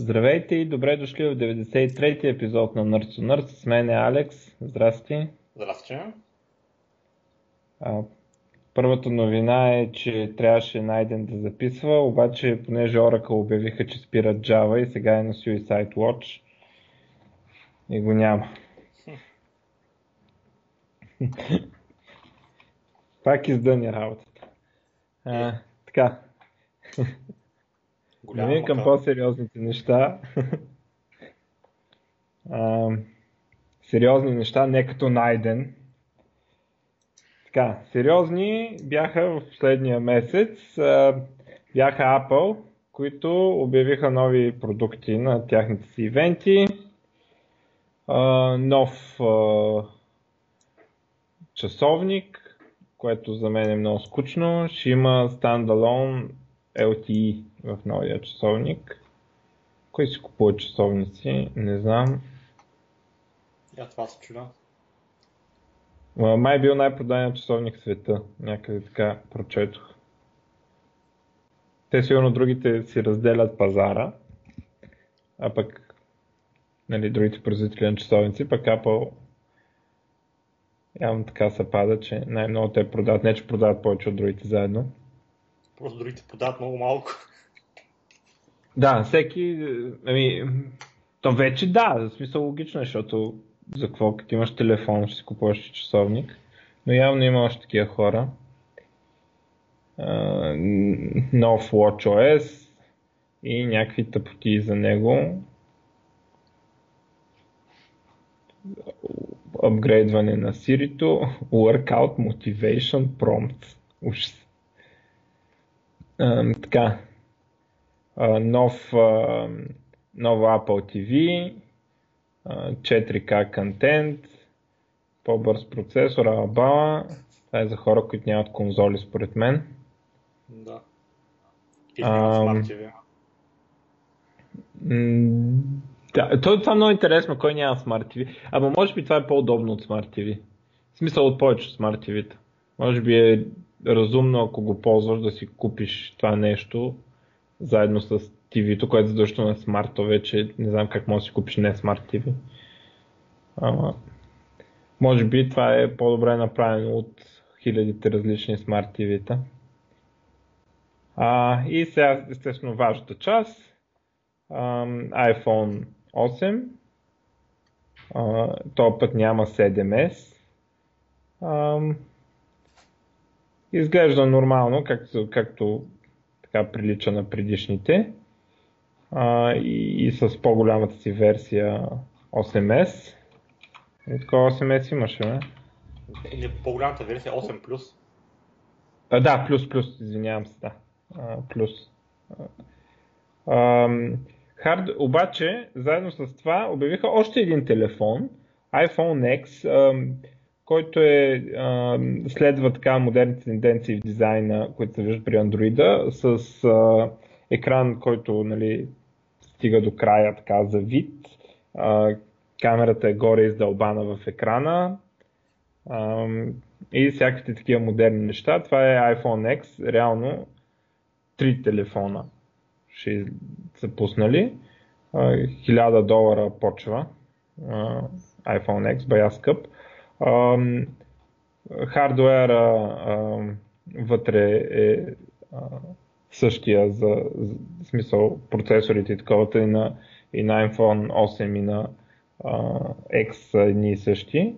Здравейте и добре дошли в 93-ти епизод на Nerds to Nerds. С мен е Алекс. Здрасти. Здрасти. А, първата новина е, че трябваше Найден да записва, обаче понеже Oracle обявиха, че спират Java и сега е на Suicide Watch и го няма. Пак издъни работата. А, така. Минем към по-сериозните неща. а, сериозни неща, не като найден. Така, сериозни бяха в последния месец. А, бяха Apple, които обявиха нови продукти на тяхните си ивенти. А, нов а, часовник, което за мен е много скучно. Ще има стандалон LTE в новия часовник. Кой си купува часовници? Не знам. Я това се чуда. Май е бил най-продаден часовник в света. Някъде така прочетох. Те сигурно другите си разделят пазара, а пък нали, другите производители на часовници, пък Apple явно така се пада, че най-много те продават, не че продават повече от другите заедно. Просто другите продават много малко. Да, всеки, ами, то вече да, в смисъл логично, е, защото за какво, като имаш телефон, ще си купуваш часовник, но явно има още такива хора. Uh, нов WatchOS и някакви тъпоти за него. Апгрейдване на Siri-то, Workout Motivation Prompt. Ужас. Така, нов, ново Apple TV, 4K контент, по-бърз процесор, Алабала. Това е за хора, които нямат конзоли, според мен. Да. И Smart TV. Да, то, това е много интересно, кой няма Smart TV. Ама може би това е по-удобно от Smart TV. В смисъл от повече Smart TV-та. Може би е разумно, ако го ползваш, да си купиш това нещо, заедно с TV-то, което задължително е смарт, то вече не знам как може да си купиш не смарт TV. Ама, може би това е по-добре направено от хилядите различни смарт TV-та. А, и сега, естествено, важната част. iPhone 8. А, този път няма 7S. А, изглежда нормално, както, както така прилича на предишните. А, и, и с по-голямата си версия 8S. И такова 8S имаше, не? Не, по-голямата версия 8 плюс. А, да, плюс, плюс, извинявам се, да. А, плюс. А, хард, обаче, заедно с това, обявиха още един телефон, iPhone X, а, който е, а, следва така модерните тенденции в дизайна, които се виждат при Android, с а, екран, който нали, стига до края така за вид. А, камерата е горе издълбана в екрана. А, и всякакви такива модерни неща. Това е iPhone X. Реално три телефона ще са пуснали. 1000 долара почва. iPhone X, бая скъп хардуера вътре е същия за, за смисъл процесорите и таковата и на, и на iPhone 8 и на а, X са едни и същи.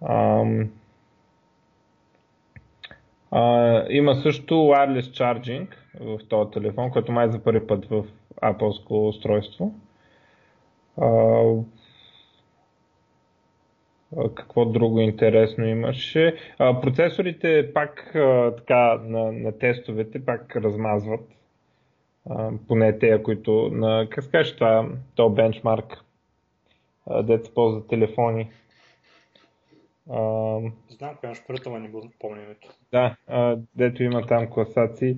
А, а, има също wireless charging в този телефон, който май е за първи път в Apple устройство. А, какво друго интересно имаше? А, процесорите пак а, така на, на тестовете пак размазват. А, поне те, които на, как скажеш това, то бенчмарк, дето се ползва телефони. А, Знам имаш първата, но не го помня името. Да, а, дето има там класации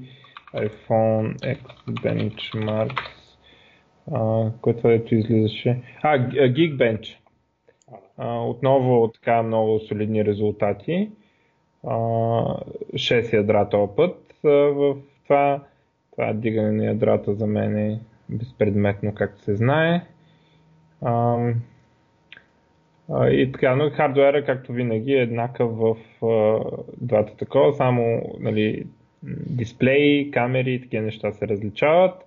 iPhone X Benchmarks, а, което дето излизаше. А, Geekbench. Отново така много солидни резултати. А, 6 ядра път. В това, това дигане на ядрата за мен е безпредметно, както се знае. И така, но хардуера, както винаги, е еднакъв в двата такова, само нали, дисплеи, камери и такива неща се различават.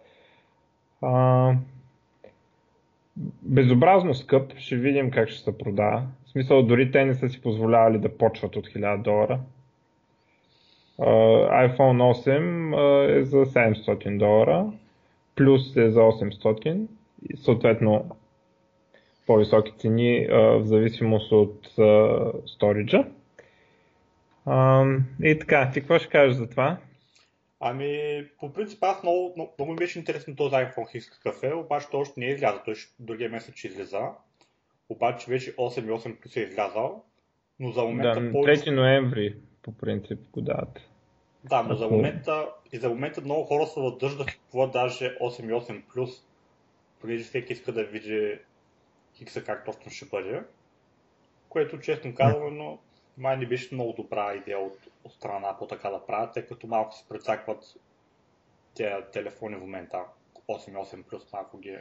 Безобразно скъп, ще видим как ще се продава. В смисъл, дори те не са си позволявали да почват от 1000 долара. Uh, iPhone 8 uh, е за 700 долара, плюс е за 800 и съответно по-високи цени uh, в зависимост от сториджа. И така, ти какво ще кажеш за това? Ами, по принцип аз много, много, много ми беше интересно този iPhone X какъв е, обаче той още не е излязъл, той ще, другия месец ще излиза. Обаче вече 8.8 плюс е излязал, но за момента... Да, 3 ноември по принцип го дават. Да, но за момента, и за момента много хора се въздържат да купуват даже 8.8 плюс, понеже всеки иска да види X как точно ще бъде. Което честно казвам, но май не беше много добра идея от, от страна по така да правят, тъй като малко се прецакват тези телефони в момента. 8.8 плюс малко ги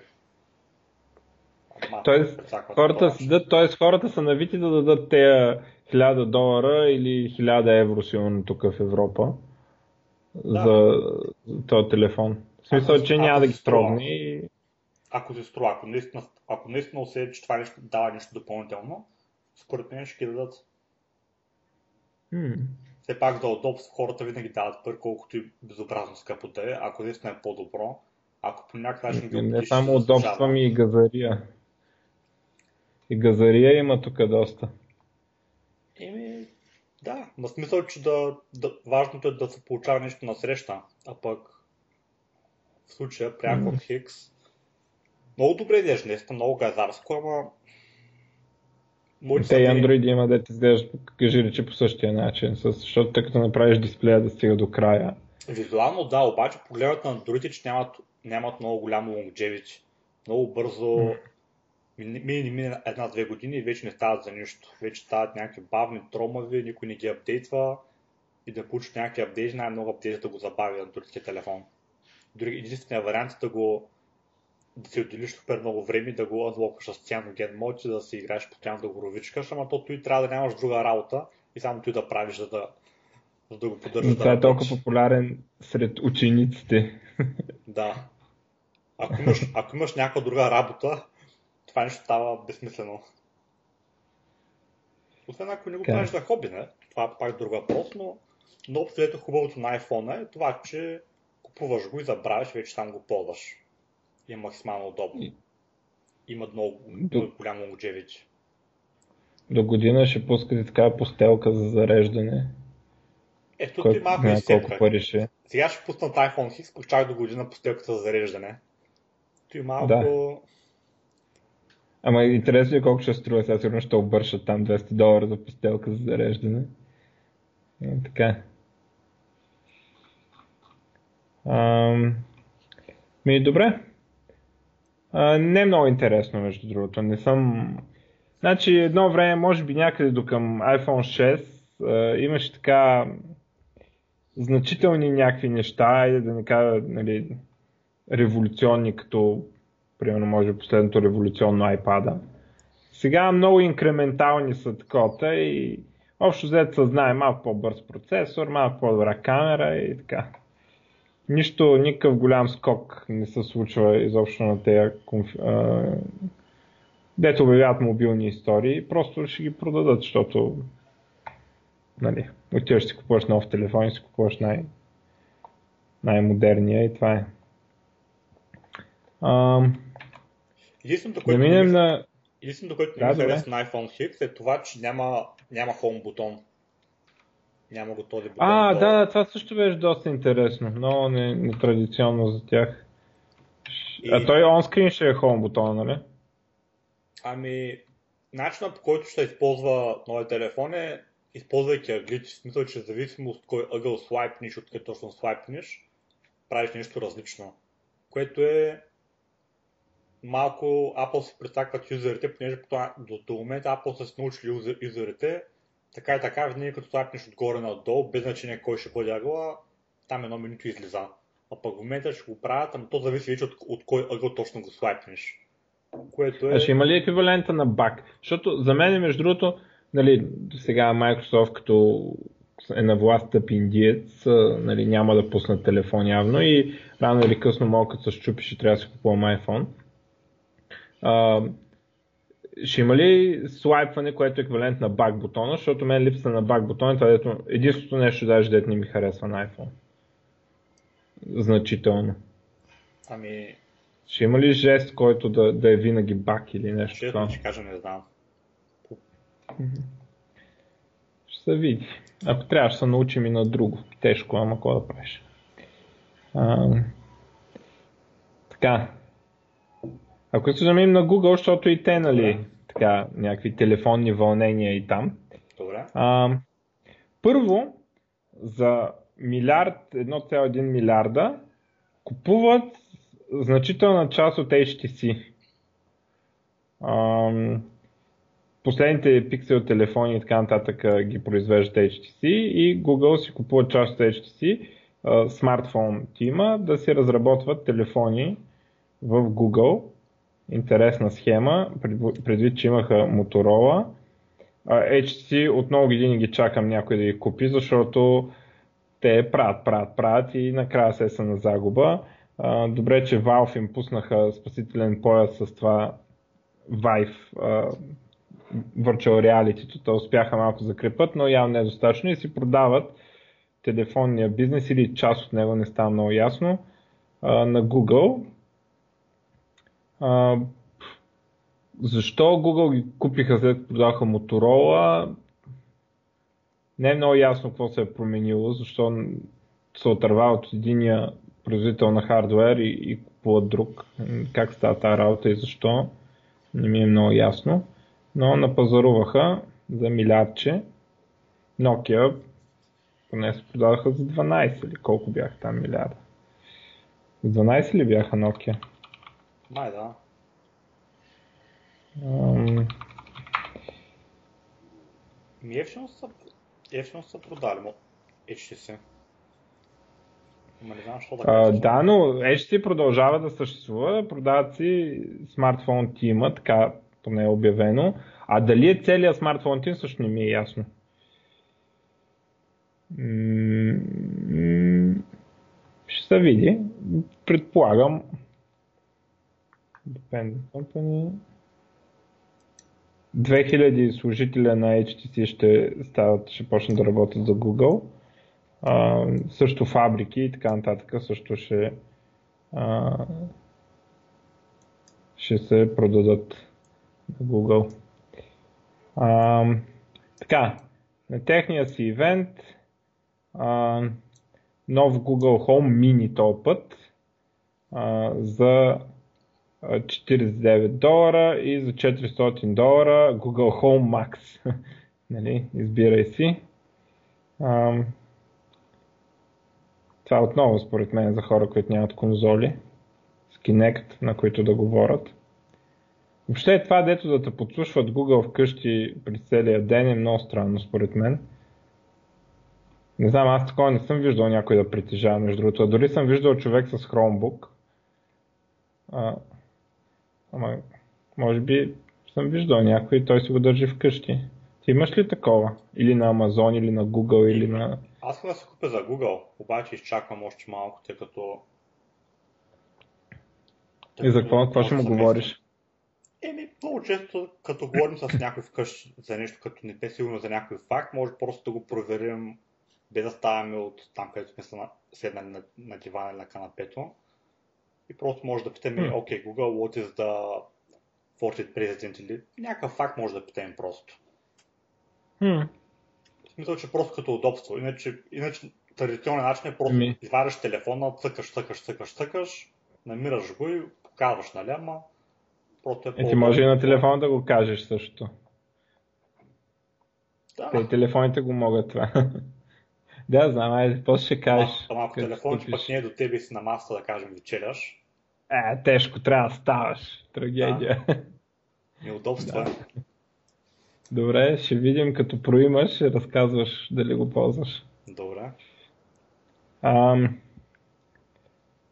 Тоест, хората, да, тоест, хората са навити да дадат тези 1000 долара или 1000 евро силно тук в Европа да. за, този телефон. В смисъл, ако, че няма да ги строгне. Ако се струва, ако наистина, ако наистина усетят, че това нещо дава нещо допълнително, според мен ще ги дадат. Hmm. Все пак за удобство хората винаги дават пари, колкото и безобразно скъпо да е, ако наистина е по-добро. Ако по някакъв начин ги Не само удобства ми и газария. И газария има тук доста. Еми, да, на смисъл, че да, да, важното е да се получава нещо на среща, а пък в случая пряко mm. от Хикс. Много добре изглежда, наистина много газарско, ама те и Android има да ти изглежда, кажи речи по същия начин, защото тъй като направиш дисплея да стига до края. Визуално да, обаче погледът на Android, че нямат, нямат много голямо longevity. Много бързо mm. мини, мини една-две години и вече не стават за нищо. Вече стават някакви бавни, тромави, никой не ги апдейтва и да получиш някакви апдейти, най-много апдейти да го забави на другия телефон. Дори единственият вариант е да го да си отделиш супер много време да го адлокаш с ген мод да си играеш постоянно да го ровичкаш, ама то и трябва да нямаш друга работа и само ти да правиш, за да, за да го поддържаш. Това да е толкова популярен сред учениците. Да. Ако имаш, ако имаш някаква друга работа, това нещо става безсмислено. Освен ако не го правиш за хоби, не? Това е пак друг въпрос, но, но общо хубавото на iPhone е това, че купуваш го и забравяш, вече там го ползваш е максимално удобно. Има много, много голямо longevity. До година ще пускате така постелка за зареждане. Ето ти малко не, колко пари ще. Сега ще пуснат iPhone X, чак до година постелката за зареждане. Той малко... Да. Ама интересно е колко ще струва. Сега сигурно ще обършат там 200 долара за постелка за зареждане. И, е, така. Ам... Ми добре. Не е много интересно, между другото. Не съм... Значи едно време, може би някъде до към iPhone 6, а, имаше така значителни някакви неща, айде да не кажа нали, революционни, като примерно може последното революционно iPad. Сега много инкрементални са такова и общо взето се знае малко по-бърз процесор, малко по-добра камера и така нищо, никакъв голям скок не се случва изобщо на тези конф... дето обявяват мобилни истории, просто ще ги продадат, защото нали, отиваш си купуваш нов телефон и си купуваш най- най-модерния и това е. А, Единственото, което, да минем на... Единственото, което да, ми харесва на iPhone X е това, че няма, няма Home бутон. Няма го този бутон. А, да, да, това също беше доста интересно. Много нетрадиционно не за тях. И... А той онскрин ще е home бутона, нали? Ами, начинът по който ще използва новия телефон е, използвайки аглити, в смисъл, че зависимо от кой ъгъл слайпниш, от къде точно слайпниш, правиш нещо различно. Което е малко Apple се притакват юзерите, понеже до, до момента Apple са се научили юзерите така и така, винаги като слайпнеш отгоре надолу, без значение кой ще бъде ъгъла, там едно менюто излиза. а пък в момента ще го правят, ама то зависи вече от, от кой ъгъл точно го слайпнеш. Което е... А ще има ли еквивалента на баг? Защото за мен, между другото, нали, сега Microsoft като е на власт тъпиндиец, нали, няма да пуснат телефон явно и рано или късно мога като се щупи, ще трябва да си купувам iPhone. А, ще има ли слайпване, което е еквивалент на баг бутона, защото мен липса на баг бутона, това е единственото нещо, даже дете не ми харесва на iPhone. Значително. Ами... Ще има ли жест, който да, да е винаги баг или нещо? Честно ще кажа, не знам. Ще се види. Ако трябва, ще се научим и на друго. Тежко, ама какво да правиш. А, така. Ако се замим на Google, защото и те, нали, Добре. така, някакви телефонни вълнения и там. Добре. А, първо, за милиард, 1,1 милиарда купуват значителна част от HTC. А, последните пиксел телефони и така нататък ги произвеждат HTC и Google си купува част от HTC смартфон тима да си разработват телефони в Google. Интересна схема, предвид, че имаха Motorola. HTC от много години ги чакам някой да ги купи, защото те правят, правят, правят и накрая се са на загуба. Добре, че Valve им пуснаха спасителен пояс с това Vive Virtual Reality, те успяха малко закрепат, но явно не е достатъчно и си продават телефонния бизнес или част от него, не става много ясно, на Google. Защо Google ги купиха след продаха Motorola? Не е много ясно какво се е променило, защо се отървават от единия производител на хардвер и, и купуват друг. Как става тази работа и защо? Не ми е много ясно но напазаруваха за милиардче. Nokia поне се продадаха за 12 или колко бяха там милиарда. 12 ли бяха Nokia? Май да. Ам... Ми ефтино са, ефтино са продали му HTC. Ама не знам, да а, Да, но HTC продължава да съществува, продават си смартфон тима, така поне е обявено. А дали е целият смартфон тим, също не ми е ясно. Ще се види. Предполагам. Dependent Company. 2000 служителя на HTC ще стават, ще почнат да работят за Google. А, също фабрики и така нататък също ще а, ще се продадат на Google. А, така, на техния си ивент а, нов Google Home Mini този път а, за 49 долара и за 400 долара Google Home Max. нали, избирай си. А, това отново според мен за хора, които нямат конзоли с Kinect, на които да говорят. Въобще е това, дето да те подслушват Google вкъщи през целия ден е много странно според мен. Не знам, аз такова не съм виждал някой да притежава, между другото. Дори съм виждал човек с Chromebook. А, ама, може би съм виждал някой и той си го държи вкъщи. Ти имаш ли такова? Или на Amazon, или на Google, или на... Аз да се купя за Google, обаче изчаквам още малко, тъй като... И за какво, какво ще му говориш? Еми, много често, като говорим с някой вкъщи за нещо, като не сме сигурно за някой факт, може просто да го проверим, без да ставаме от там, където сме седнали на, на дивана или на канапето. И просто може да питаме, окей, okay, Google, what is the 40 president или някакъв факт може да питаме просто. Hmm. В смисъл, че просто като удобство. Иначе, иначе традиционен начин е просто mm. изваряш телефона, цъкаш, цъкаш, цъкаш, цъкаш, намираш го и показваш, нали, ама Просто е, е ти може и на телефона да го кажеш също. Да. Те телефоните го могат това. да, знам, айде, после ще кажеш. Ама ако телефон пък не е до тебе си на масата, да кажем, вечеряш. Е, тежко, трябва да ставаш. Трагедия. Да. Неудобства. Да. Добре, ще видим като проимаш, ще разказваш дали го ползваш. Добре. Ам,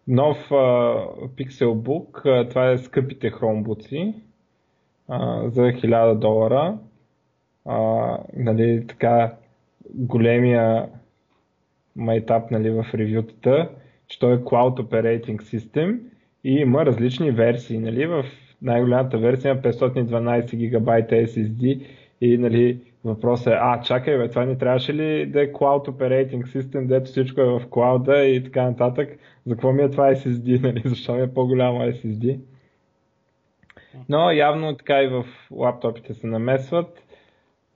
нов uh, Pixelbook, uh, това е скъпите хромбуци за 1000 долара. Uh, нали, така големия майтап нали, в ревютата, че той е Cloud Operating System и има различни версии. Нали? В най-голямата версия има 512 гигабайта SSD и нали, въпросът е, а, чакай, бе, това не трябваше ли да е Cloud Operating System, дето всичко е в клауда и така нататък. За какво ми е това SSD, нали? Защо ми е по-голямо SSD? Но явно така и в лаптопите се намесват.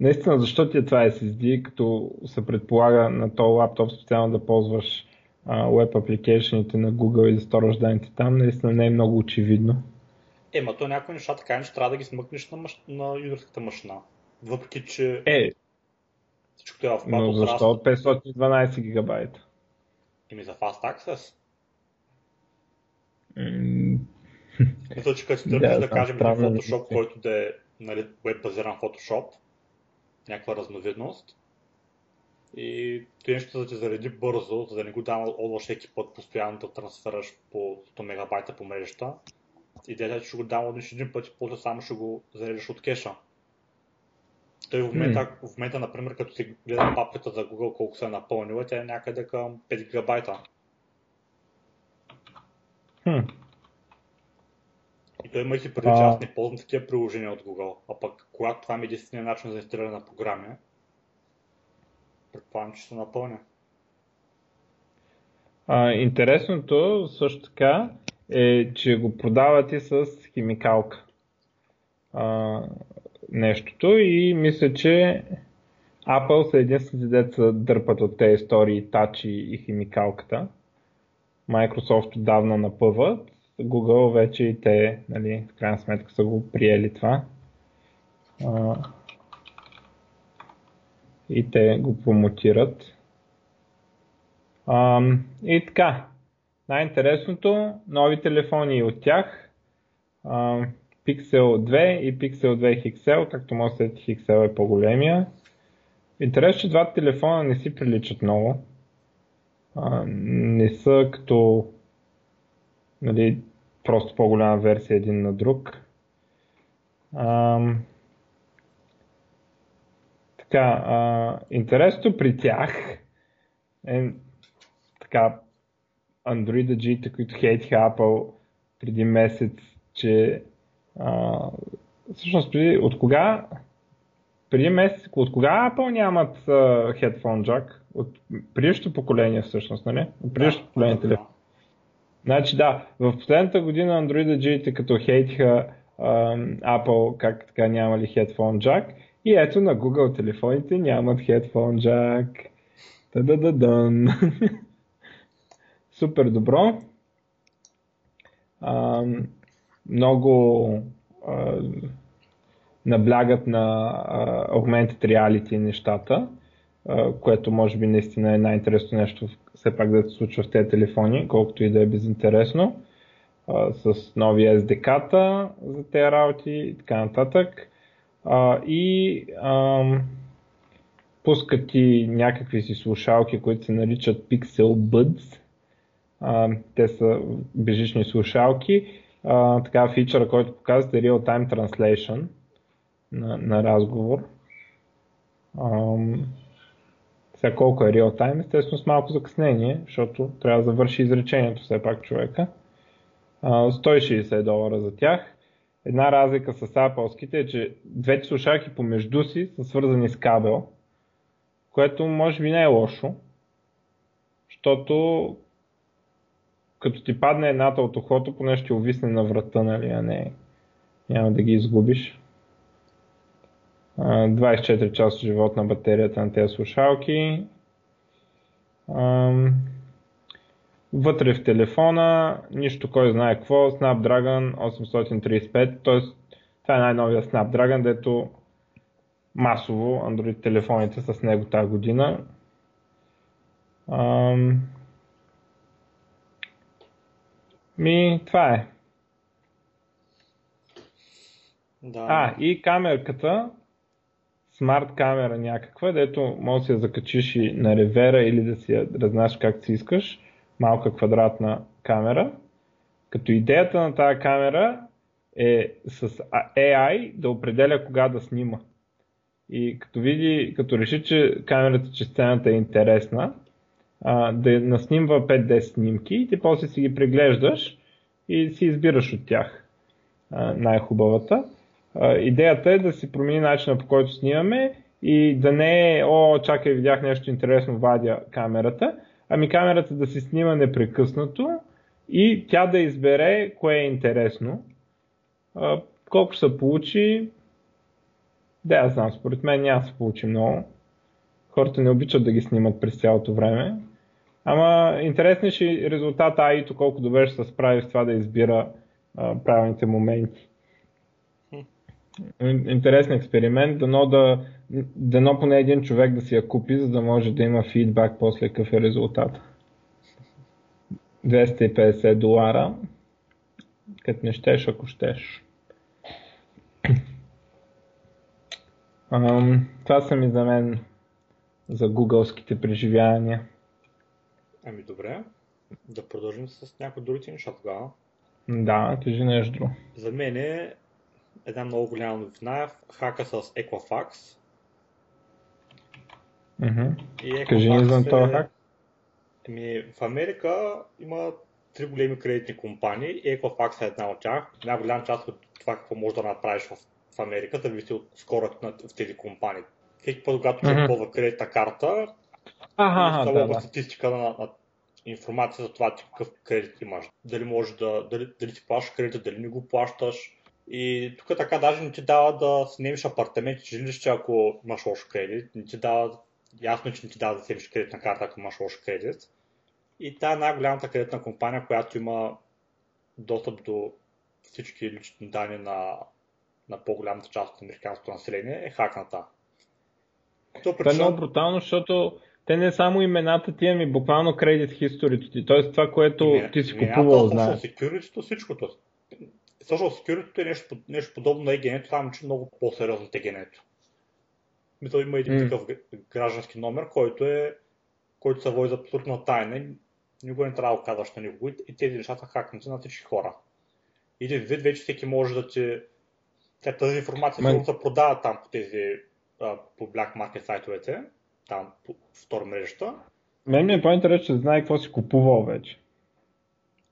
Наистина, защо ти е това SSD, като се предполага на този лаптоп специално да ползваш веб апликейшените на Google и да сторваш данните там, наистина не е много очевидно. Е, ма то някои неща така не трябва да ги смъкнеш на, маш... на юзерската машина. Въпреки, че е, всичко е в Но защо от 512 гигабайта? Еми за Fast Access. Mm. Мисля, че като търсиш да, да кажем един Photoshop, който да е нали, базиран Photoshop, някаква разновидност, и той нещо да ти зареди бързо, за да не го даунлоудваш всеки път постоянно да трансфераш по 100 мегабайта по мрежата. Идеята е, че ще го даунлоудиш един път и после само ще го заредиш от кеша. Той в момента, mm. в момента, например, като си гледа папката за Google колко се е напълнила, тя е някъде към 5 гигабайта. Hmm. Той и преди, че аз не ползвам такива приложения от Google. А пък, когато това ми е единствения начин за инсталиране на програми, предполагам, че се напълня. А, интересното също така е, че го продавате с химикалка. А, нещото и мисля, че Apple са единствените деца дърпат от тези истории тачи и химикалката. Microsoft отдавна напъват. Google вече и те, нали, в крайна сметка са го приели това. А, и те го промотират. А, и така, най-интересното, нови телефони от тях. А, Pixel 2 и Pixel 2 XL, както може да XL е по-големия. Интересно, че двата телефона не си приличат много. А, не са като нали, просто по-голяма версия един на друг. А, така, а, интересното при тях е така Android-аджиите, които хейтиха Apple преди месец, че а, всъщност преди, от кога преди месец, от кога Apple нямат uh, headphone jack? От предишното поколение всъщност, нали? От предишното да, поколение да, телефон. Значи да, в последната година Android джиите като хейтиха Apple как така нямали headphone jack и ето на Google телефоните нямат headphone jack. Та-да-да-дан. Супер добро. Uh, много а, наблягат на а, augmented reality нещата, а, което може би наистина е най-интересно нещо все пак да се случва в тези телефони, колкото и да е безинтересно, а, с нови SDK-та за тези работи и така нататък. А, и а, пускат и някакви си слушалки, които се наричат Pixel Buds. А, те са бежични слушалки а, така фичъра, който показва real-time translation на, на разговор. Ам, сега колко е real-time, естествено с малко закъснение, защото трябва да завърши изречението все пак човека. А, 160 долара за тях. Една разлика с Apple е, че двете слушалки помежду си са свързани с кабел, което може би не е лошо, защото като ти падне едната от ухото, поне ще увисне на врата, нали, а не няма да ги изгубиш. 24 часа живот на батерията на тези слушалки. Вътре в телефона, нищо кой знае какво, Snapdragon 835, т.е. това е най-новия Snapdragon, дето масово Android телефоните с него тази година. Ми, това е. Да. А, и камерката, смарт камера някаква, дето може да си я закачиш и на ревера или да си я разнаш както си искаш. Малка квадратна камера, като идеята на тази камера е с AI да определя кога да снима. И като види, като реши, че камерата, че сцената е интересна, а, да наснимва 5-10 снимки и ти после си ги преглеждаш и си избираш от тях а, най-хубавата. Идеята е да си промени начина по който снимаме и да не е, о, чакай, видях нещо интересно, вадя камерата, ами камерата да си снима непрекъснато и тя да избере кое е интересно. А, колко се получи, да, аз знам, според мен няма се получи много. Хората не обичат да ги снимат през цялото време. Ама интересен ще резултата АИ-то колко добре ще се справи с това да избира а, правилните моменти. Интересен експеримент, дано, да, дано поне един човек да си я купи, за да може да има фидбак после какъв е резултат. 250 долара, като не щеш, ако щеш. Um, това са ми за мен за гугълските преживявания. Ами добре, да продължим с някои другите неща тогава. Да, кажи нещо друго. За мен е една много голяма новина хака с Equifax. Mm-hmm. И Equifax кажи ни за този е... хак. Ами, в Америка има три големи кредитни компании и Equifax е една от тях. Една голяма част от това какво можеш да направиш в, в Америка зависи от скорото на в тези компании. Всеки път, когато mm-hmm. ползва кредитна карта, Ага, да, да. статистика на, на информация за това ти какъв кредит имаш. Дали можеш да, дали, дали ти плащаш кредита, дали не го плащаш. И тук така даже не ти дава да снимеш апартамент и жилище, ако имаш лош кредит. Не ти дава, ясно, че не ти дава да вземеш кредитна карта, ако имаш лош кредит. И тя е най-голямата кредитна компания, която има достъп до всички лични данни на, на по-голямата част от американското население, е хакната. Това е много брутално, защото те не само имената ти, ами буквално кредит хисторито ти. Тоест това, което ти си купувал, знаеш. Security, всичкото. Social Security е нещо, нещо подобно на егенето, само че много по-сериозно от егенето. Мисля, има един mm. такъв граждански номер, който е който се води за абсолютна тайна. Никога не трябва да казваш на никого и тези неща са хакнати на всички хора. И вид вече всеки може да ти... Тя тази информация Мен... се продава там по тези по Black Market сайтовете там втора мрежата. Мен ми е по-интересно, че знае какво си купувал вече.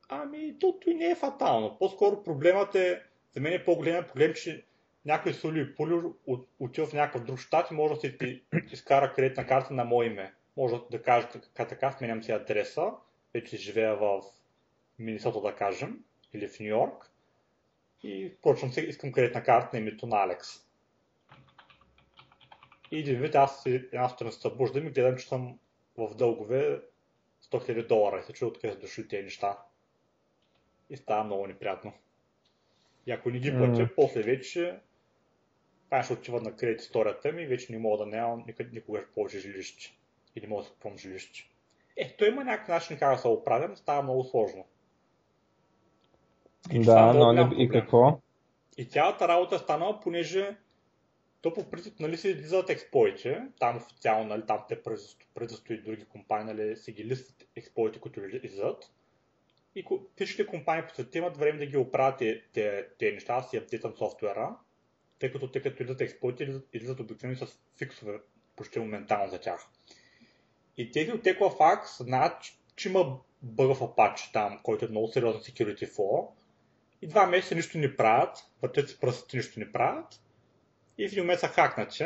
Ами, то и не е фатално. По-скоро проблемът е, за мен е по-голям проблем, че някой Сули и Пули от, отива в някакъв друг щат и може да си ти, изкара кредитна карта на мое име. Може да каже така, така сменям си адреса, вече живея в Минисото да кажем, или в Нью Йорк. И почвам се, искам кредитна карта на името на Алекс. И един вид аз една сутрин се събуждам и гледам, че съм в дългове 100 000 долара и се чуя откъде са дошли тези неща. И става много неприятно. И ако не ги платя, mm. после вече това ще отива на кредит историята ми и вече не мога да нямам никога повече жилище. И не мога да купувам жилище. Е, то има някакъв начин как да се оправя, но става много сложно. И да, но не... и какво? И цялата работа е станала, понеже то по принцип нали, се излизат експлойти, там официално, нали, там те предстои други компании, нали, се ги листват експлойти, които излизат. И всичките компании по света имат време да ги оправят тези неща, да си апдейтам софтуера, тъй като те като излизат експлойти, излизат, обикновено с фиксове почти моментално за тях. И тези от Equifax знаят, че има бъг в Apache там, който е много сериозен security flaw. И два месеца нищо не правят, въртят си пръстите нищо не правят и в един момент са хакнати.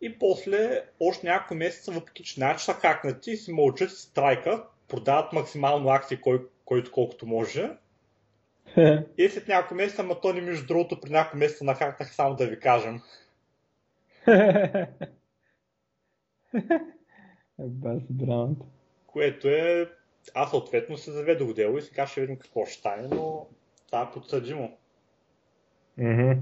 И после още няколко месеца, въпреки че знаят, че са хакнати, си мълчат, си страйкат, продават максимално акции, кой, който колкото може. и след няколко месеца, ма то не между другото, при няколко месеца нахакнах само да ви кажем. Бас драмата. Което е... Аз съответно се заведох дело и сега ще видим какво ще стане, но това е подсъдимо. Mm-hmm.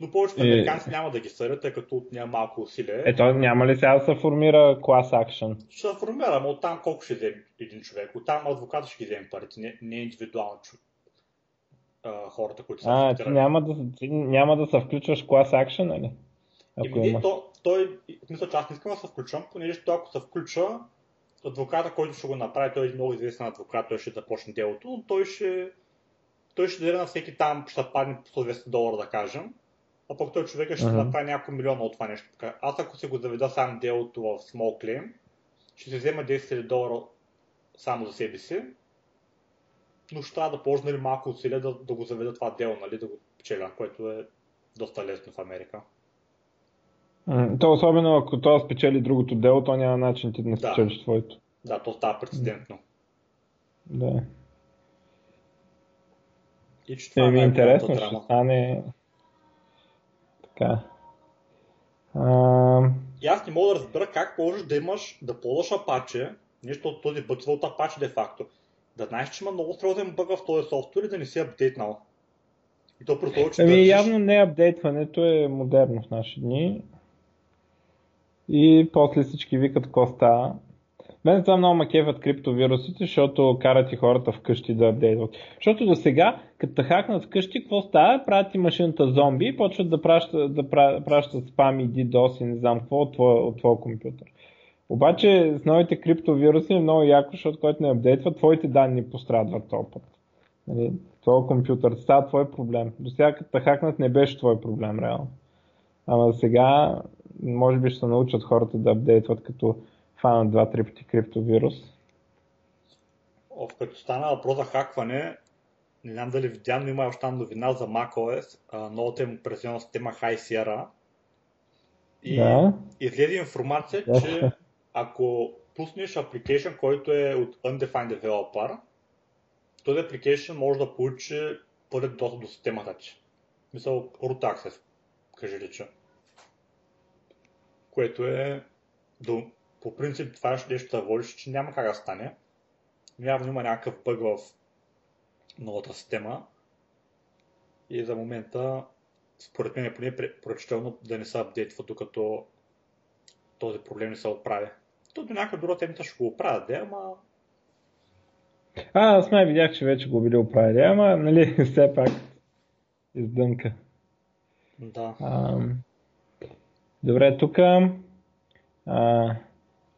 Но повечето е... американци няма да ги съдят, тъй като няма малко усилие. Ето, няма ли сега да се формира клас акшен? Ще се формира, но оттам колко ще вземе един човек? Оттам адвоката ще ги вземе парите, не, не индивидуално човек хората, които са А, ти няма, да, ти няма да се включваш клас акшен, нали? Ако Еми, то, той, мисля, че аз не искам да се включвам, понеже той ако се включва, адвоката, който ще го направи, той е много известен адвокат, той ще започне делото, но той ще, той ще даде на всеки там, ще падне по 200 долара, да кажем, а пък той човека ще uh-huh. направи няколко милиона от това нещо. Аз ако се го заведа сам делото в claim, ще се взема 10 000 долара само за себе си, но ще трябва да положа нали, малко усилия да, да го заведа това дело, нали, да го печеля, което е доста лесно в Америка. То особено ако това спечели другото дело, то няма начин ти да не спечелиш да. твоето. Да, то става прецедентно. Да. И че това е, е интересно, ще стане така. А... И аз не мога да разбера как можеш да имаш, да ползваш Apache, нещо от този бък от Apache де факто. Да знаеш, че има много сериозен бъг в този софтуер и да не си апдейтнал. И то при че Ами държиш... явно не апдейтването е модерно в наши дни. И после всички викат какво става. Мен това много макеват криптовирусите, защото карат и хората вкъщи да апдейтват. Защото до сега, като те хакнат вкъщи, какво става? Правят и машината зомби и почват да пращат, да пращат спам и DDoS и не знам какво от твоя, от твоя компютър. Обаче с новите криптовируси е много яко, защото който не апдейтва, твоите данни пострадват този път. Нали? Твоя компютър става твой проблем. До сега като хакнат не беше твой проблем, реално. Ама сега може би ще се научат хората да апдейтват като фанат два-три пъти криптовирус. О, като стана въпрос за хакване, не знам дали видя, но има още новина за macOS, новата им операционна система High Sierra. И да. излезе информация, да. че ако пуснеш application, който е от undefined developer, този application може да получи пълен достъп до системата ти. Мисъл, root access, кажи рече което е до, по принцип това нещо да водиш, че няма как да стане. Но явно има някакъв бъг в новата система и за момента според мен е поне прочително да не се апдейтва, докато този проблем не се оправи. То до някаква друга темата ще го оправят, да, ама... А, аз май видях, че вече го били оправили, ама, нали, все пак издънка. Да. А, Добре, тук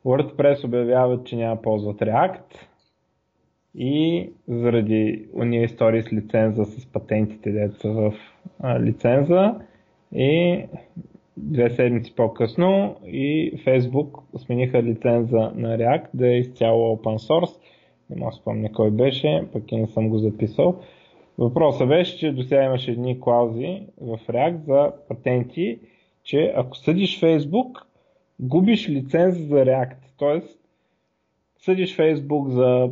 WordPress обявяват, че няма ползват React и заради уния истории с лиценза, с патентите, деца в а, лиценза и две седмици по-късно и Facebook смениха лиценза на React да е изцяло open source. Не мога спомня кой беше, пък и не съм го записал. Въпросът беше, че до сега имаше едни клаузи в React за патенти че ако съдиш Facebook, губиш лиценз за React. Тоест, съдиш Facebook за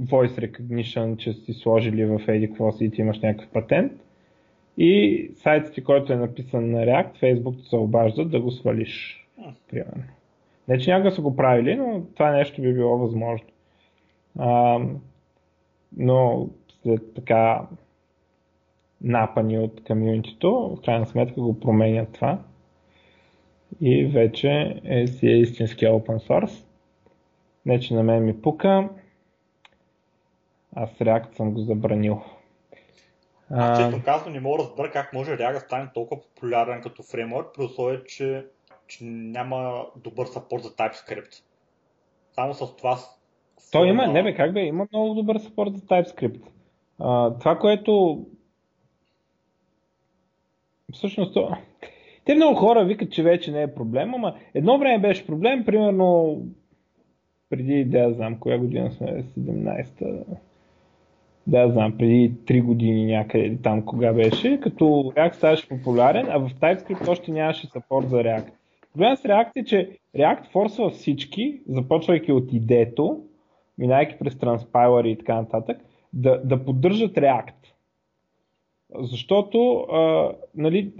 voice recognition, че си сложили в еди какво си и ти имаш някакъв патент. И сайтът ти, който е написан на React, Facebook се обажда да го свалиш. Примерно. Не, че някога са го правили, но това нещо би било възможно. А, но след така напани от комьюнитито, в крайна сметка го променят това и вече е си е истински open source. Не, че на мен ми пука, аз React съм го забранил. А, често казвам, не мога да разбера как може React да стане толкова популярен като фреймворк, при условие, че, че няма добър сапорт за TypeScript. Само с това... Той има, не бе, как бе, има много добър сапорт за TypeScript. А, това, което всъщност те много хора викат, че вече не е проблем, ама едно време беше проблем, примерно преди, да знам, коя година сме, 17-та, да знам, преди 3 години някъде там кога беше, като React ставаше популярен, а в TypeScript още нямаше сапорт за React. Проблемът с React е, че React форсва всички, започвайки от идето, минайки през транспайлъри и така нататък, да, да поддържат React. Защото а, нали,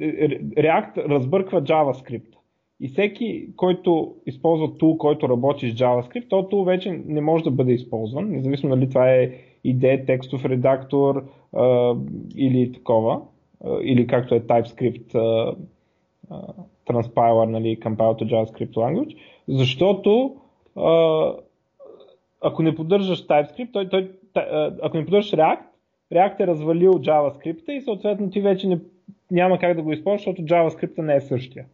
React разбърква JavaScript. И всеки, който използва тул, който работи с JavaScript, този тул вече не може да бъде използван, независимо дали това е идея, текстов редактор а, или такова, а, или както е TypeScript а, а, transpiler, нали, compile to JavaScript language, защото а, ако не поддържаш TypeScript, той, той, ако не поддържаш React, React е развалил JavaScript и съответно ти вече не, няма как да го използваш, защото JavaScript не е същия.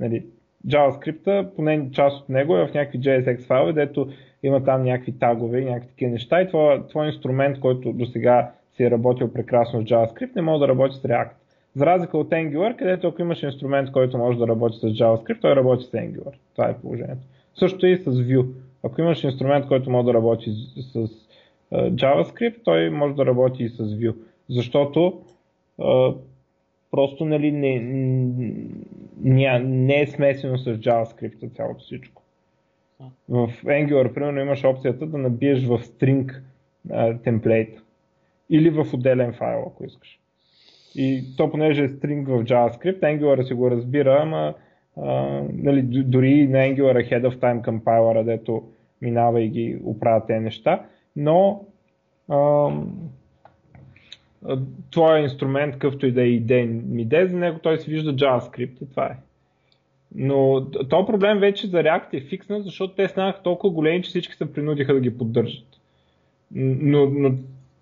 Нали, JavaScript, поне част от него е в някакви JSX файлове, дето има там някакви тагове, някакви такива неща и твой, твой инструмент, който до сега си е работил прекрасно с JavaScript, не може да работи с React. За разлика от Angular, където ако имаш инструмент, който може да работи с JavaScript, той работи с Angular. Това е положението. Също и с Vue. Ако имаш инструмент, който може да работи с, JavaScript, той може да работи и с Vue. Защото uh, просто нали, не, не, не е смесено с JavaScript цялото всичко. В Angular, примерно, имаш опцията да набиеш в string темплейт или в отделен файл, ако искаш. И то, понеже е string в JavaScript, Angular си го разбира, ама а, нали, дори на Angular е head of time compiler, дето минава и ги оправя тези неща, но а, твоя инструмент, какъвто и да е идея ми де, за него той си вижда JavaScript и това е. Но този проблем вече за React е фикснат, защото те станаха толкова големи, че всички се принудиха да ги поддържат. Но, но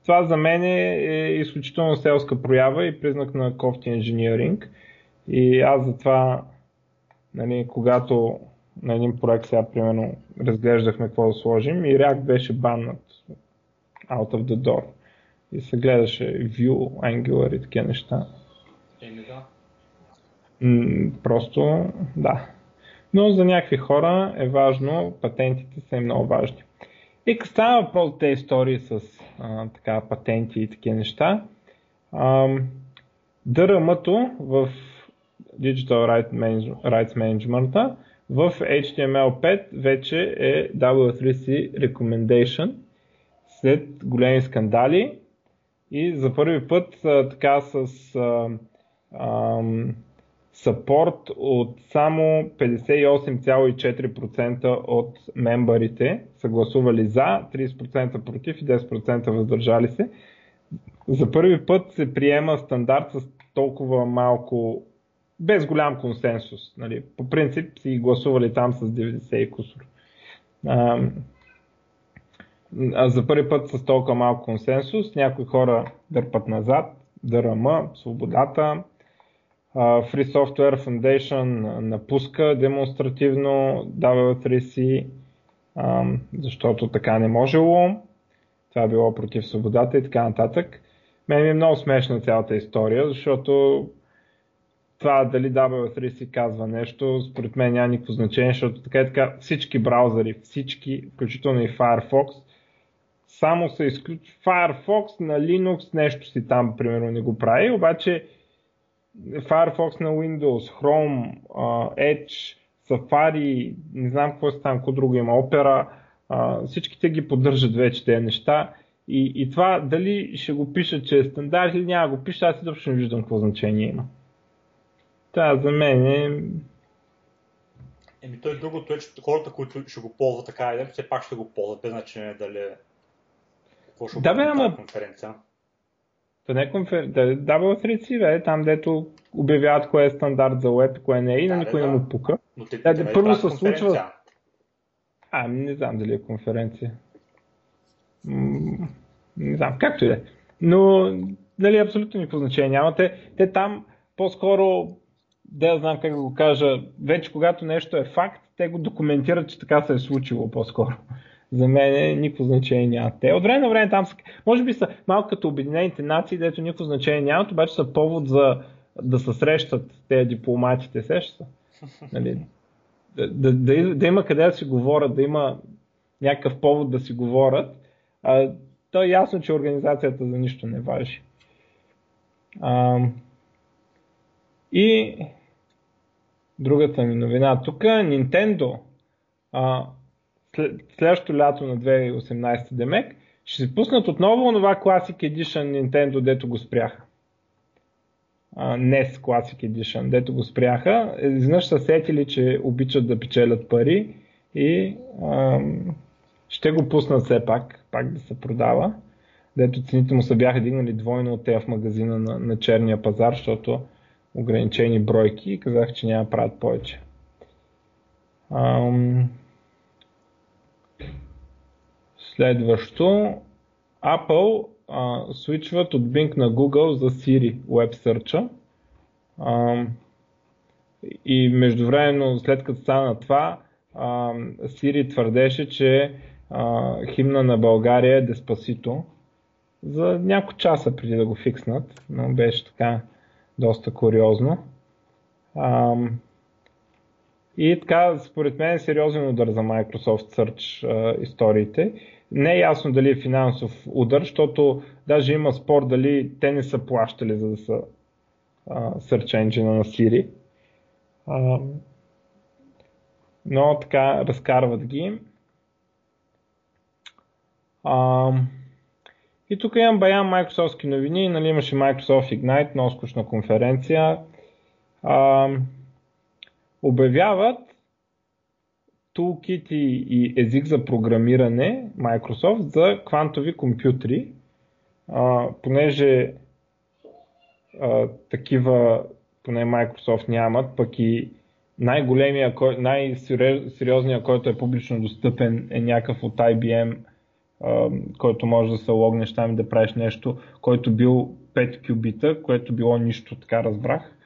това за мен е, е изключително селска проява и признак на кофти инженеринг. И аз затова, нали, когато на един проект сега, примерно, разглеждахме какво да сложим и React беше баннат out of the door. И се гледаше Vue, Angular и такива неща. Еми да. просто, да. Но за някакви хора е важно, патентите са много важни. И като става въпрос за тези истории с а, така, патенти и такива неща, DRM-то в Digital Rights Management в HTML5 вече е W3C Recommendation след големи скандали и за първи път така с а, а, сапорт от само 58,4% от мембарите са гласували за, 30% против и 10% въздържали се. За първи път се приема стандарт с толкова малко, без голям консенсус. Нали. По принцип си гласували там с 90 и кусор. А, а за първи път с толкова малко консенсус някои хора дърпат назад, ДРМ, свободата, Free Software Foundation напуска демонстративно W3C, защото така не можело. Това е било против свободата и така нататък. Мен ми е много смешна цялата история, защото това дали W3C казва нещо, според мен няма никакво значение, защото така и така всички браузъри, всички, включително и Firefox, само са изключ... Firefox на Linux нещо си там, примерно, не го прави, обаче Firefox на Windows, Chrome, Edge, Safari, не знам какво е там, какво друго има, Opera, всичките ги поддържат вече тези неща. И, и това дали ще го пишат, че е стандарт или няма го пиша, аз изобщо не виждам какво значение има. Та, за мен е... Еми той другото е, че хората, които ще го ползват така и все пак ще го ползват, без значение дали е- какво ще да, бе, ама... конференция. Та не конфер... да, W3C, бе, там дето обявяват кое е стандарт за web, кое не е и да, на никой да. не му пука. Но те, да, те първо се случва... А, не знам дали е конференция. М- не знам, както и да е. Но, дали абсолютно никакво значение няма. Те, те там по-скоро, да знам как да го кажа, вече когато нещо е факт, те го документират, че така се е случило по-скоро за мен никакво значение няма. Те от време на време там са, може би са малко като Обединените нации, дето никакво значение нямат, обаче са повод за да се срещат тези дипломатите, сеща нали? да, да, да, да, има къде да си говорят, да има някакъв повод да си говорят. А, то е ясно, че организацията за нищо не важи. А, и другата ми новина тук, Nintendo а, следващото лято на 2018 Демек, ще се пуснат отново това Classic Edition Nintendo, дето го спряха. Uh, NES Classic Edition, дето го спряха. Изведнъж са сетили, че обичат да печелят пари и uh, ще го пуснат все пак, пак да се продава. Дето цените му са бяха дигнали двойно от те в магазина на, на черния пазар, защото ограничени бройки и казах, че няма правят повече. Um, Следващо, Apple а, свичват от Bing на Google за Siri Web Search. И междувременно, след като стана това, а, Siri твърдеше, че а, химна на България е Деспасито за няколко часа преди да го фикснат, но беше така доста куриозно. А, и така, според мен е сериозен удар за Microsoft Search а, историите. Не е ясно дали е финансов удар, защото даже има спор дали те не са плащали за да са а, Search Engine на Siri. А, но така разкарват ги. А, и тук имам баян Microsoft новини, нали имаше Microsoft Ignite, много скучна конференция. А, обявяват toolkit и език за програмиране Microsoft за квантови компютри, а, понеже а, такива поне Microsoft нямат, пък и най-големия, най-сериозният, който е публично достъпен е някакъв от IBM, който може да се логнеш там и да правиш нещо, който бил 5 кюбита, което било нищо, така разбрах.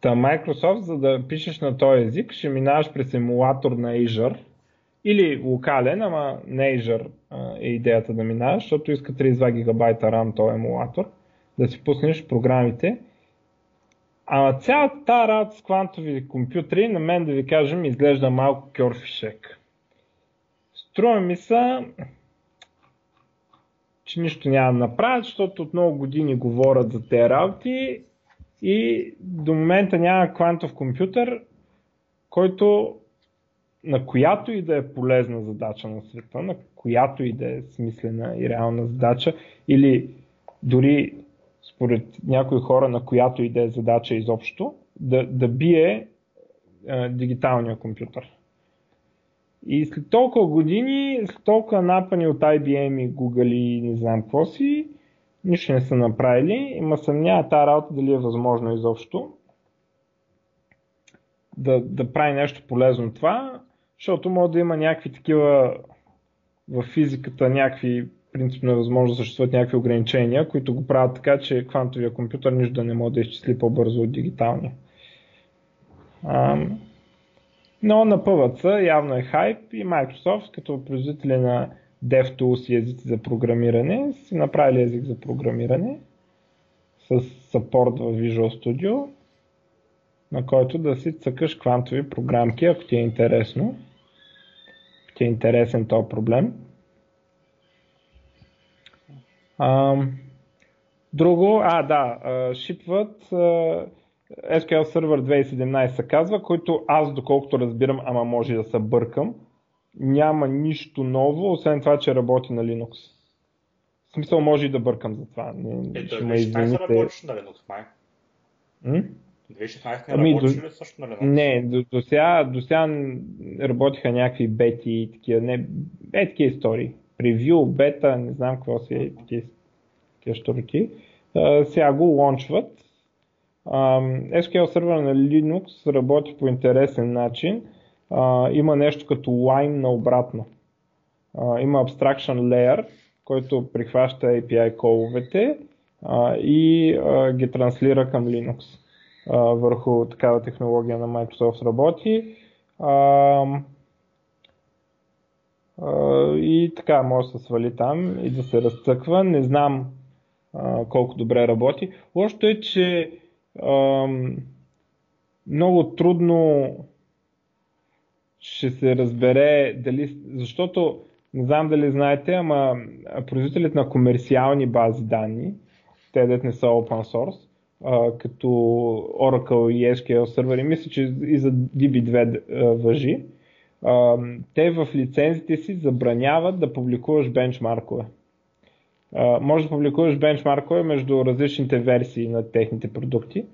Та Microsoft, за да пишеш на този език, ще минаваш през емулатор на Azure или локален, ама не Azure е идеята да минаваш, защото иска 32 гигабайта RAM този емулатор, да си пуснеш програмите. А цялата тази работа с квантови компютри, на мен да ви кажем, изглежда малко кьорфишек. Струва ми се, че нищо няма да направят, защото от много години говорят за тези работи и до момента няма квантов компютър, който на която и да е полезна задача на света, на която и да е смислена и реална задача, или дори според някои хора, на която и да е задача изобщо, да, да бие а, дигиталния компютър. И след толкова години, след толкова напани от IBM и Google и не знам какво си, нищо не са направили. Има съмнява тази работа дали е възможно изобщо да, да прави нещо полезно това, защото може да има някакви такива в физиката някакви принципно е възможно да съществуват някакви ограничения, които го правят така, че квантовия компютър нищо да не може да изчисли по-бързо от дигиталния. Но на PVC явно е хайп и Microsoft като производители на DevTools и езици за програмиране си направили език за програмиране с саппорт в Visual Studio, на който да си цъкаш квантови програмки, ако ти е интересно. Ако ти е интересен този проблем. А, друго, а да, шипват SQL Server 2017 се казва, който аз доколкото разбирам, ама може да се бъркам, няма нищо ново, освен това, че работи на Linux. В смисъл може и да бъркам за това. Не, Ето, ще ме извините. работиш на Linux, май? М? 2016 не ами, работиш до... ли също на Linux? Не, до, до, сега, до сега работиха някакви бети и такива, не, е такива истории. Превю, бета, не знам какво си е, такива, такива штурки. сега го лончват. SQL сервер на Linux работи по интересен начин а, има нещо като Lime наобратно. А, има Abstraction Layer, който прихваща API коловете а, и а, ги транслира към Linux. А, върху такава технология на Microsoft работи. А, а, и така може да се свали там и да се разцъква. Не знам а, колко добре работи. Лошото е, че а, много трудно ще се разбере дали, защото не знам дали знаете, ама производителите на комерциални бази данни, те дет не са open source, а, като Oracle и SQL сервери, мисля, че и за DB2 въжи, а, те в лицензите си забраняват да публикуваш бенчмаркове. Може да публикуваш бенчмаркове между различните версии на техните продукти,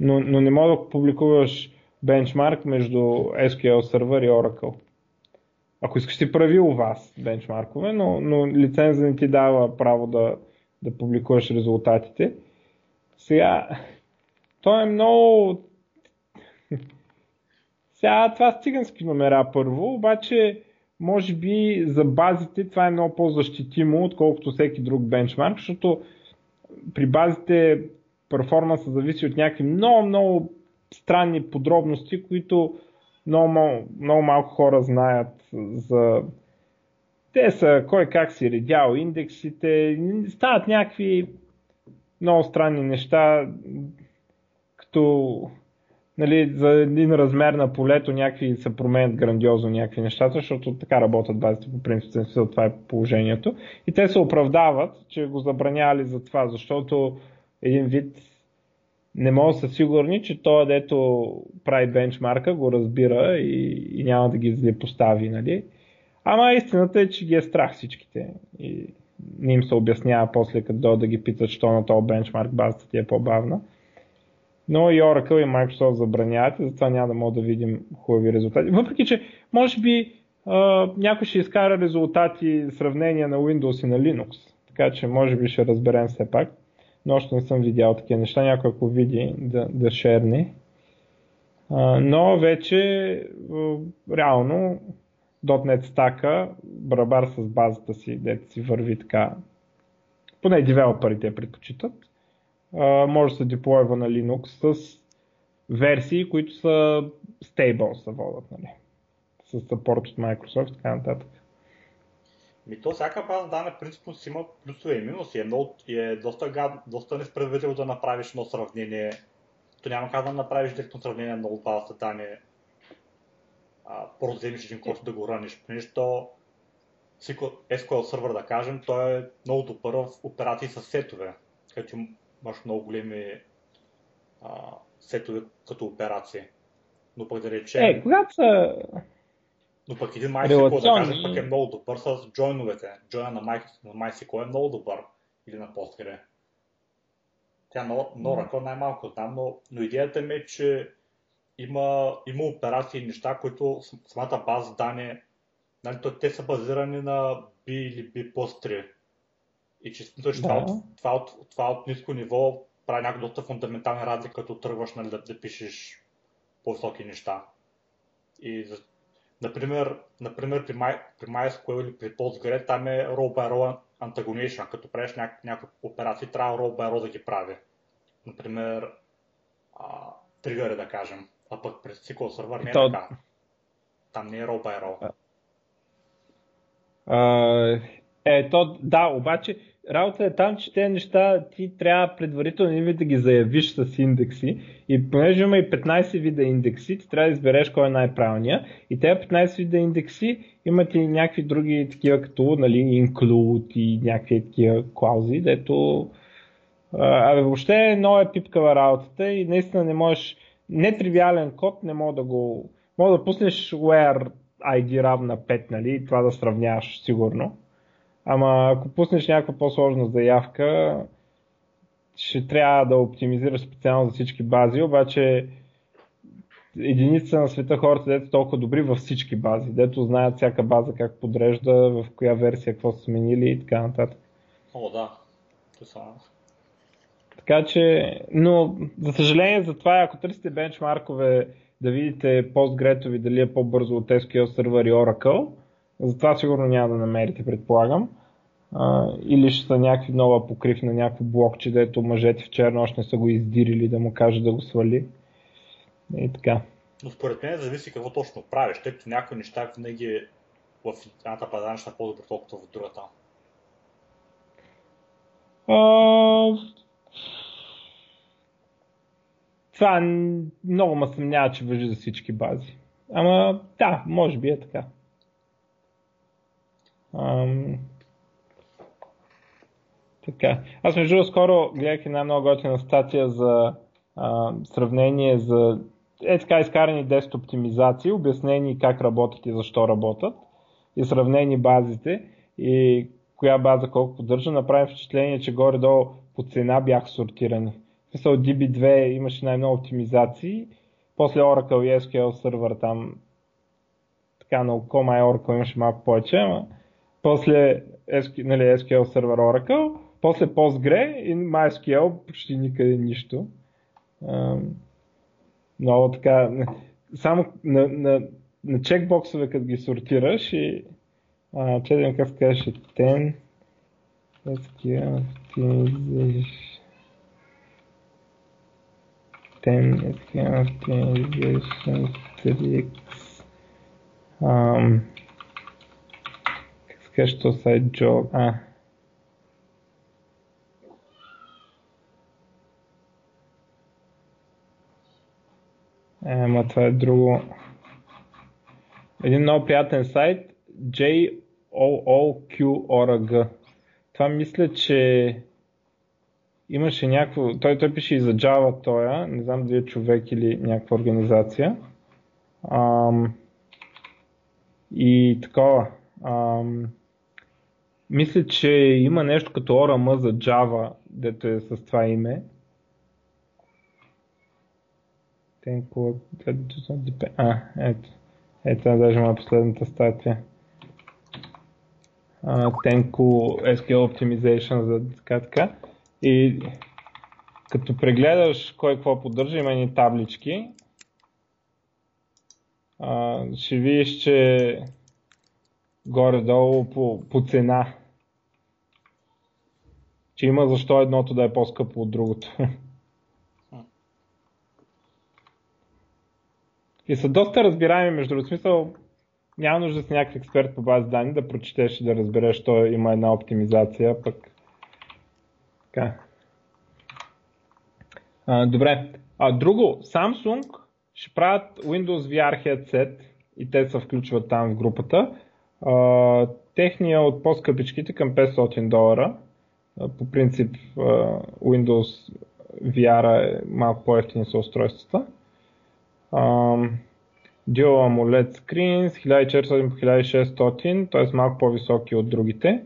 но, но не може да публикуваш бенчмарк между SQL сервер и Oracle. Ако искаш ти прави у вас бенчмаркове, но, но лиценза не ти дава право да, да публикуваш резултатите. Сега, то е много... Сега това с цигански номера първо, обаче може би за базите това е много по-защитимо, отколкото всеки друг бенчмарк, защото при базите перформанса зависи от някакви много, много странни подробности, които много, много малко хора знаят за те са кой как си редял индексите, стават някакви много странни неща, като нали, за един размер на полето някакви се променят грандиозно някакви нещата, защото така работят базите по принцип, това е положението. И те се оправдават, че го забранявали за това, защото един вид не могат да са сигурни, че той, дето прави бенчмарка, го разбира и, и няма да ги постави. Нали? Ама истината е, че ги е страх всичките. И не им се обяснява после, като да ги питат, що на този бенчмарк базата ти е по-бавна. Но и Oracle и Microsoft забраняват и затова няма да мога да видим хубави резултати. Въпреки, че може би някой ще изкара резултати сравнения на Windows и на Linux. Така че може би ще разберем все пак. Но още не съм видял такива неща. Някой ако види да, да шерне. Но вече реално .NET стака, барабар с базата си, дете си върви така, поне девелоперите я предпочитат, може да се деплойва на Linux с версии, които са stable, са водят, нали? С support от Microsoft и така нататък. Ми то всяка база данни принципно си има плюсове и минуси. Е, много, е доста, гад, доста несправедливо да направиш едно сравнение. То няма как да направиш директно сравнение на много базата данни просто вземеш един код да го раниш. То SQL сервер, да кажем, той е много добър в операции с сетове, където имаш много големи а, сетове като операции. Но пък да речем... Е, когато са... Но пък един MySQL, да кажем, пък е много добър с джойновете. Джойна на, My, на MySQL е много добър. Или на Postgre. Тя на, на Oracle най-малко знам, но, но идеята ми е, че има, има операции и неща, които самата база данни, нали, те са базирани на B или B plus 3. И че, че да. това, от, това, от, това от ниско ниво прави някакви доста фундаментални разлики, като тръгваш нали, да, да пишеш по-високи неща. И например, например при, My, при MySQL или при Postgre там е row by row antagonization. Като правиш някакви, някакви операции, трябва row by row да ги прави. Например, а, тригъри да кажем. А пък през SQL Server не е то... така. Там не е row by row. А, е, то, да, обаче работа е там, че тези неща ти трябва предварително да ги заявиш с индекси и понеже има и 15 вида индекси, ти трябва да избереш кой е най-правилния и тези 15 вида индекси имат и някакви други такива като нали, include и някакви такива клаузи, дето Абе, въобще е много е пипкава работата и наистина не можеш нетривиален код не мога да го... Мога да пуснеш where ID равна 5, нали, и това да сравняваш сигурно. Ама ако пуснеш някаква по-сложна заявка, ще трябва да оптимизираш специално за всички бази, обаче единица на света хората, дето толкова добри във всички бази, дето знаят всяка база как подрежда, в коя версия какво са сменили и така нататък. О, да. Това така че, но за съжаление за това, ако търсите бенчмаркове да видите постгретови дали е по-бързо от SQL Server и Oracle, за това сигурно няма да намерите, предполагам. А, или ще са някакви нова покрив на някакво блокче, дето мъжете в черно още не са го издирили да му каже да го свали. И така. Но според мен зависи какво точно правиш, тъй като някои неща винаги в едната пазара са по-добре, колкото в другата. А, това много ме съмнява, че въжи за всички бази. Ама да, може би е така. Ам... Така. Аз между другото скоро гледах една много готина статия за а, сравнение за е така изкарани 10 оптимизации, обяснени как работят и защо работят и сравнени базите и коя база колко поддържа, направим впечатление, че горе-долу по цена бяха сортирани смисъл DB2 имаше най-много оптимизации, после Oracle и SQL сервер там така на Oracle имаше малко повече, ама после SQL, нали, SQL сервер Oracle, после Postgre и MySQL почти никъде нищо. много така, само на, на, на чекбоксове, като ги сортираш и че да как се 10 SQL optimization 10 optimization tricks Ам, каже, то сайт job? А. Е, ма това е друго. Един много приятен сайт, JOOQ.org. Това мисля, че имаше някакво... Той, той пише и за Java тоя, не знам дали е човек или някаква организация. Ам, и такова. Ам, мисля, че има нещо като ORM за Java, дето е с това име. А, ето. Ето, даже има последната статия. Uh, Tenku SQL Optimization за така така. И като прегледаш кой какво поддържа, има ни таблички. Uh, ще видиш, че горе-долу по, по цена. Че има защо едното да е по-скъпо от другото. И са доста разбираеми, между другото. Смисъл, няма нужда с някакъв експерт по бази данни да прочетеш и да разбереш, що има една оптимизация, пък така. А, добре. А, друго, Samsung ще правят Windows VR headset и те се включват там в групата. А, техния от по-скъпичките към 500 долара. По принцип Windows VR е малко по-ефтини са устройствата. Dual AMOLED Screens 1400 по 1600, т.е. малко по-високи от другите.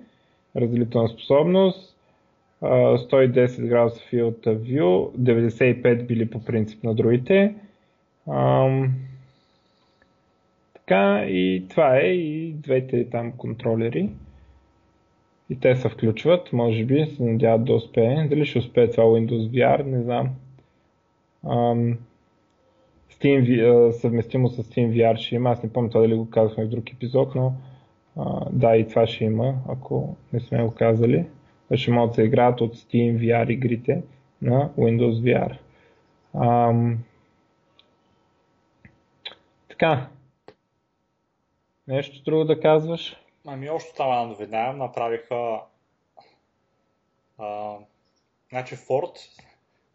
Разделителна способност. 110 градуса Field of View, 95 били по принцип на другите. Така и това е и двете там контролери. И те се включват, може би се надяват да успее. Дали ще успее това Windows VR, не знам. Ам, Steam, съвместимо с SteamVR ще има. Аз не помня това дали го казахме в друг епизод, но да, и това ще има, ако не сме го казали. Ще могат да се играят от SteamVR игрите на Windows VR. Ам... Така. Нещо друго да казваш? Ами още става новина. Направиха а, значи Ford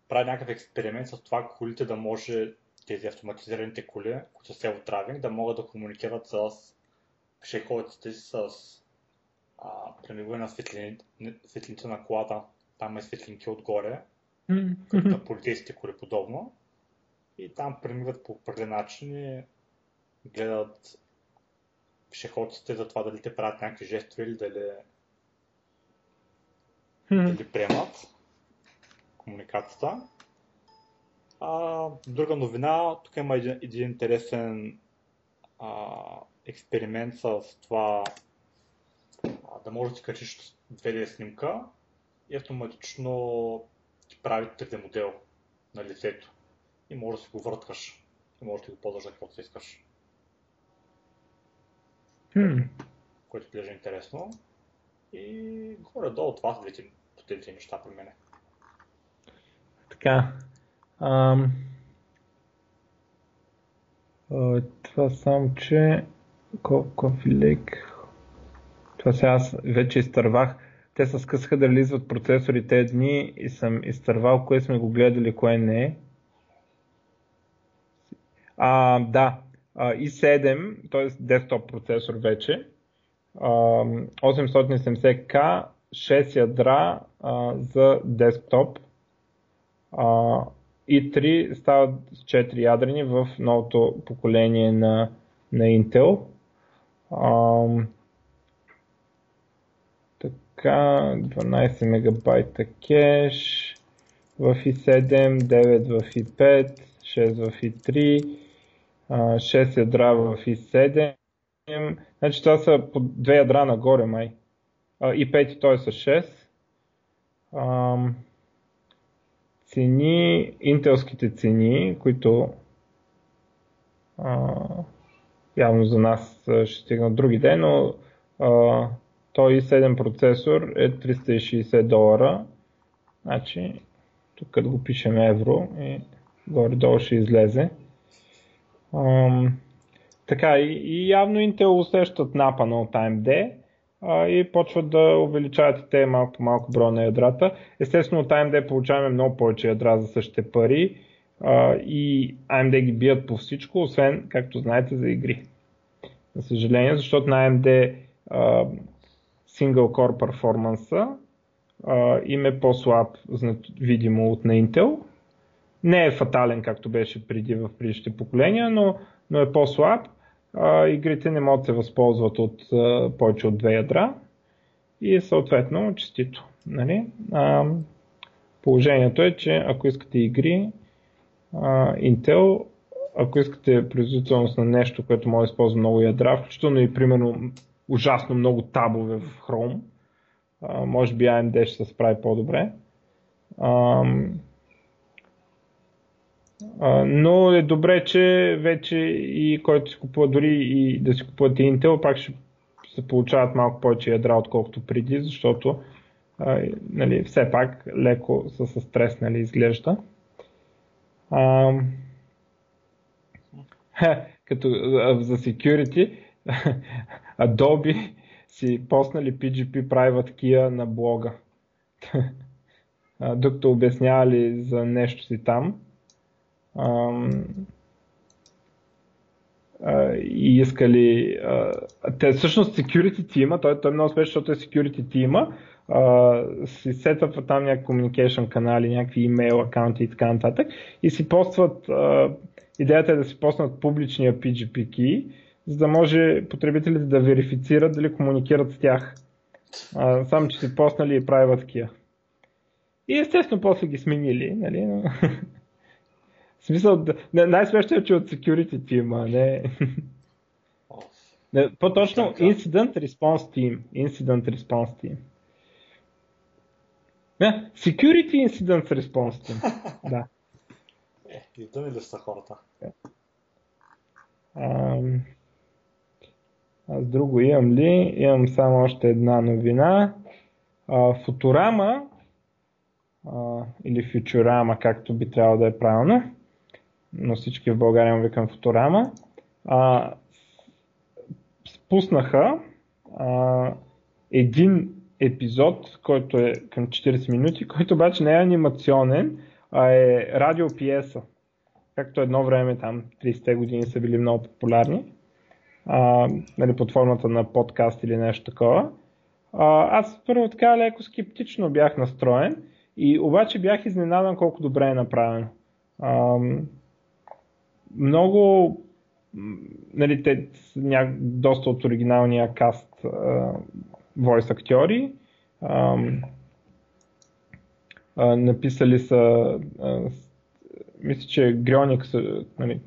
прави някакъв експеримент с това колите да може тези автоматизираните коли, които са self-driving, да могат да комуникират с пешеходците с премигване на светлини, светлините на колата. Там е светлинки отгоре, mm-hmm. като на полицейските коли подобно. И там премиват по определен начин и гледат пешеходците за това дали те правят някакви жестове или дали, mm-hmm. дали приемат комуникацията. А, друга новина, тук има един, един интересен а, експеримент с това а, да можеш да качиш 2D снимка и автоматично ти прави 3D модел на лицето. И може да си го върткаш. И може да го ползваш за каквото искаш. Hmm. Което изглежда интересно. И горе-долу това са двете потенциални неща при мене. Така, Ам... Това само, че Coffee Lake. Това сега аз вече изтървах. Те се скъсаха да релизват процесори тези дни и съм изтървал кое сме го гледали, кое не е. А, да, i7, т.е. десктоп процесор вече. 870K, 6 ядра за десктоп и 3 стават с 4 ядрени в новото поколение на, на Intel. Ам, така, 12 мегабайта кеш в i7, 9 в i5, 6 в i3, 6 ядра в i7. Значи това са по 2 ядра нагоре май. и 5 той е с 6. Ам, цени, интелските цени, които явно за нас ще стигнат други ден, но той 7 процесор е 360 долара. Значи, тук като го пишем евро и горе-долу ще излезе. Така и, и явно Intel усещат напана от AMD а, и почват да увеличават и те малко по малко броя на ядрата. Естествено от AMD получаваме много повече ядра за същите пари а, и AMD ги бият по всичко, освен, както знаете, за игри. За съжаление, защото на AMD Single Core перформанса им е по-слаб видимо от на Intel. Не е фатален, както беше преди в предишните поколения, но, но е по-слаб. А, игрите не могат да се възползват от а, повече от две ядра и съответно честито. Нали? А, положението е, че ако искате игри, а, Intel, ако искате производителност на нещо, което може да използва много ядра, включително и примерно ужасно много табове в Chrome, а, може би AMD ще се справи по-добре. А, но е добре, че вече и който си купува, дори и да си купувате Intel, пак ще се получават малко повече ядра, отколкото преди, защото а, нали, все пак леко са с стрес нали, изглежда. А, като за security, Adobe си поснали PGP Private Key на блога. Докато обяснявали за нещо си там. И искали... те всъщност security тима, той, той е много успешен, защото е security тима, си сетват там някакви communication канали, някакви имейл акаунти и така нататък и си постват, идеята е да си поснат публичния PGP key, за да може потребителите да верифицират дали комуникират с тях. Само, че си поснали и правят такива. И естествено после ги сменили, нали? В смисъл, най-смешно е, че от security team, а не... не по-точно Incident Response Team. Incident Response Team. Не, Security Incident Response Team. да. Е, и думи ли са хората? Um, аз друго имам ли? Имам само още една новина. Футурама или Фьючурама, както би трябвало да е правилно, но всички в България му викам Футурама, а, спуснаха а, един епизод, който е към 40 минути, който обаче не е анимационен, а е радиопиеса. Както едно време там 30-те години са били много популярни а, нали, под формата на подкаст или нещо такова. А, аз първо така леко скептично бях настроен и обаче бях изненадан колко добре е направено. А, много нали, те, ня, доста от оригиналния каст войс актьори. А, а, написали са а, мисля, че Грионик нали,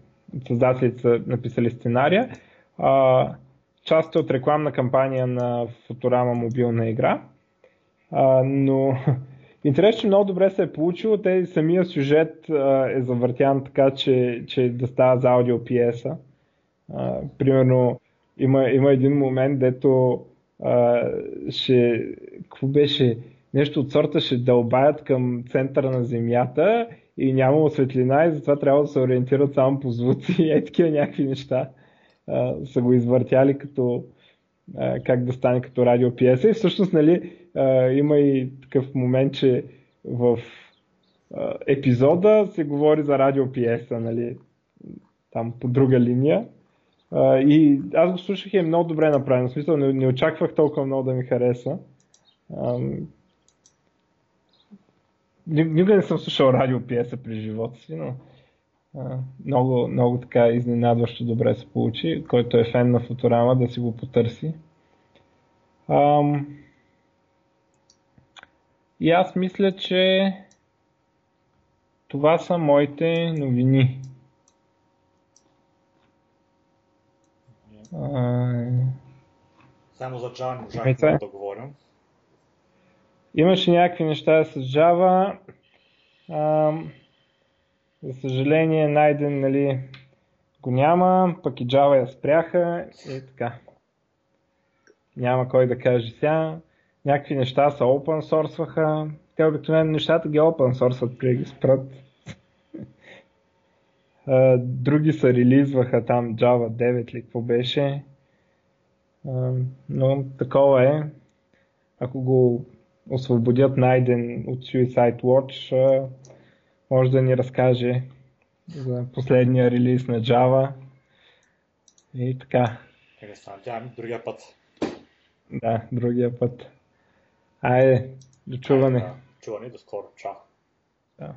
създателите са написали сценария а, част е от рекламна кампания на Футурама мобилна игра. А, но интересно, че много добре се е получило. Те самия сюжет а, е завъртян така, че, че да става за аудио пиеса. А, примерно има, има един момент, дето а, ще, какво беше, нещо от сорта ще дълбаят към центъра на Земята и няма светлина и затова трябва да се ориентират само по звуци и е такива някакви неща а, са го извъртяли като а, как да стане като радиопиеса. И всъщност нали, а, има и такъв момент, че в а, епизода се говори за радиопиеса, нали, там по друга линия. А, и аз го слушах и е много добре направено. В смисъл, не, не очаквах толкова много да ми хареса. А, никога не съм слушал радиопиеса при живота си, но много, много така изненадващо добре се получи. Който е фен на Футурама, да си го потърси. Ам... И аз мисля, че това са моите новини. Само за Java не можахме да говорим. Имаше някакви неща с Java. Ам... За съжаление, найден нали, го няма, пък и Java я спряха и така. Няма кой да каже сега. Някакви неща са open source Те обикновено нещата ги open source при ги спрат. Други се релизваха там Java 9 ли какво беше. Но такова е. Ако го освободят найден от Suicide Watch, може да ни разкаже за последния релиз на Java. И така. Е, се надявам другия път. Да, другия път. Айде, до чуване. Чуване, до скоро. Чао. Да.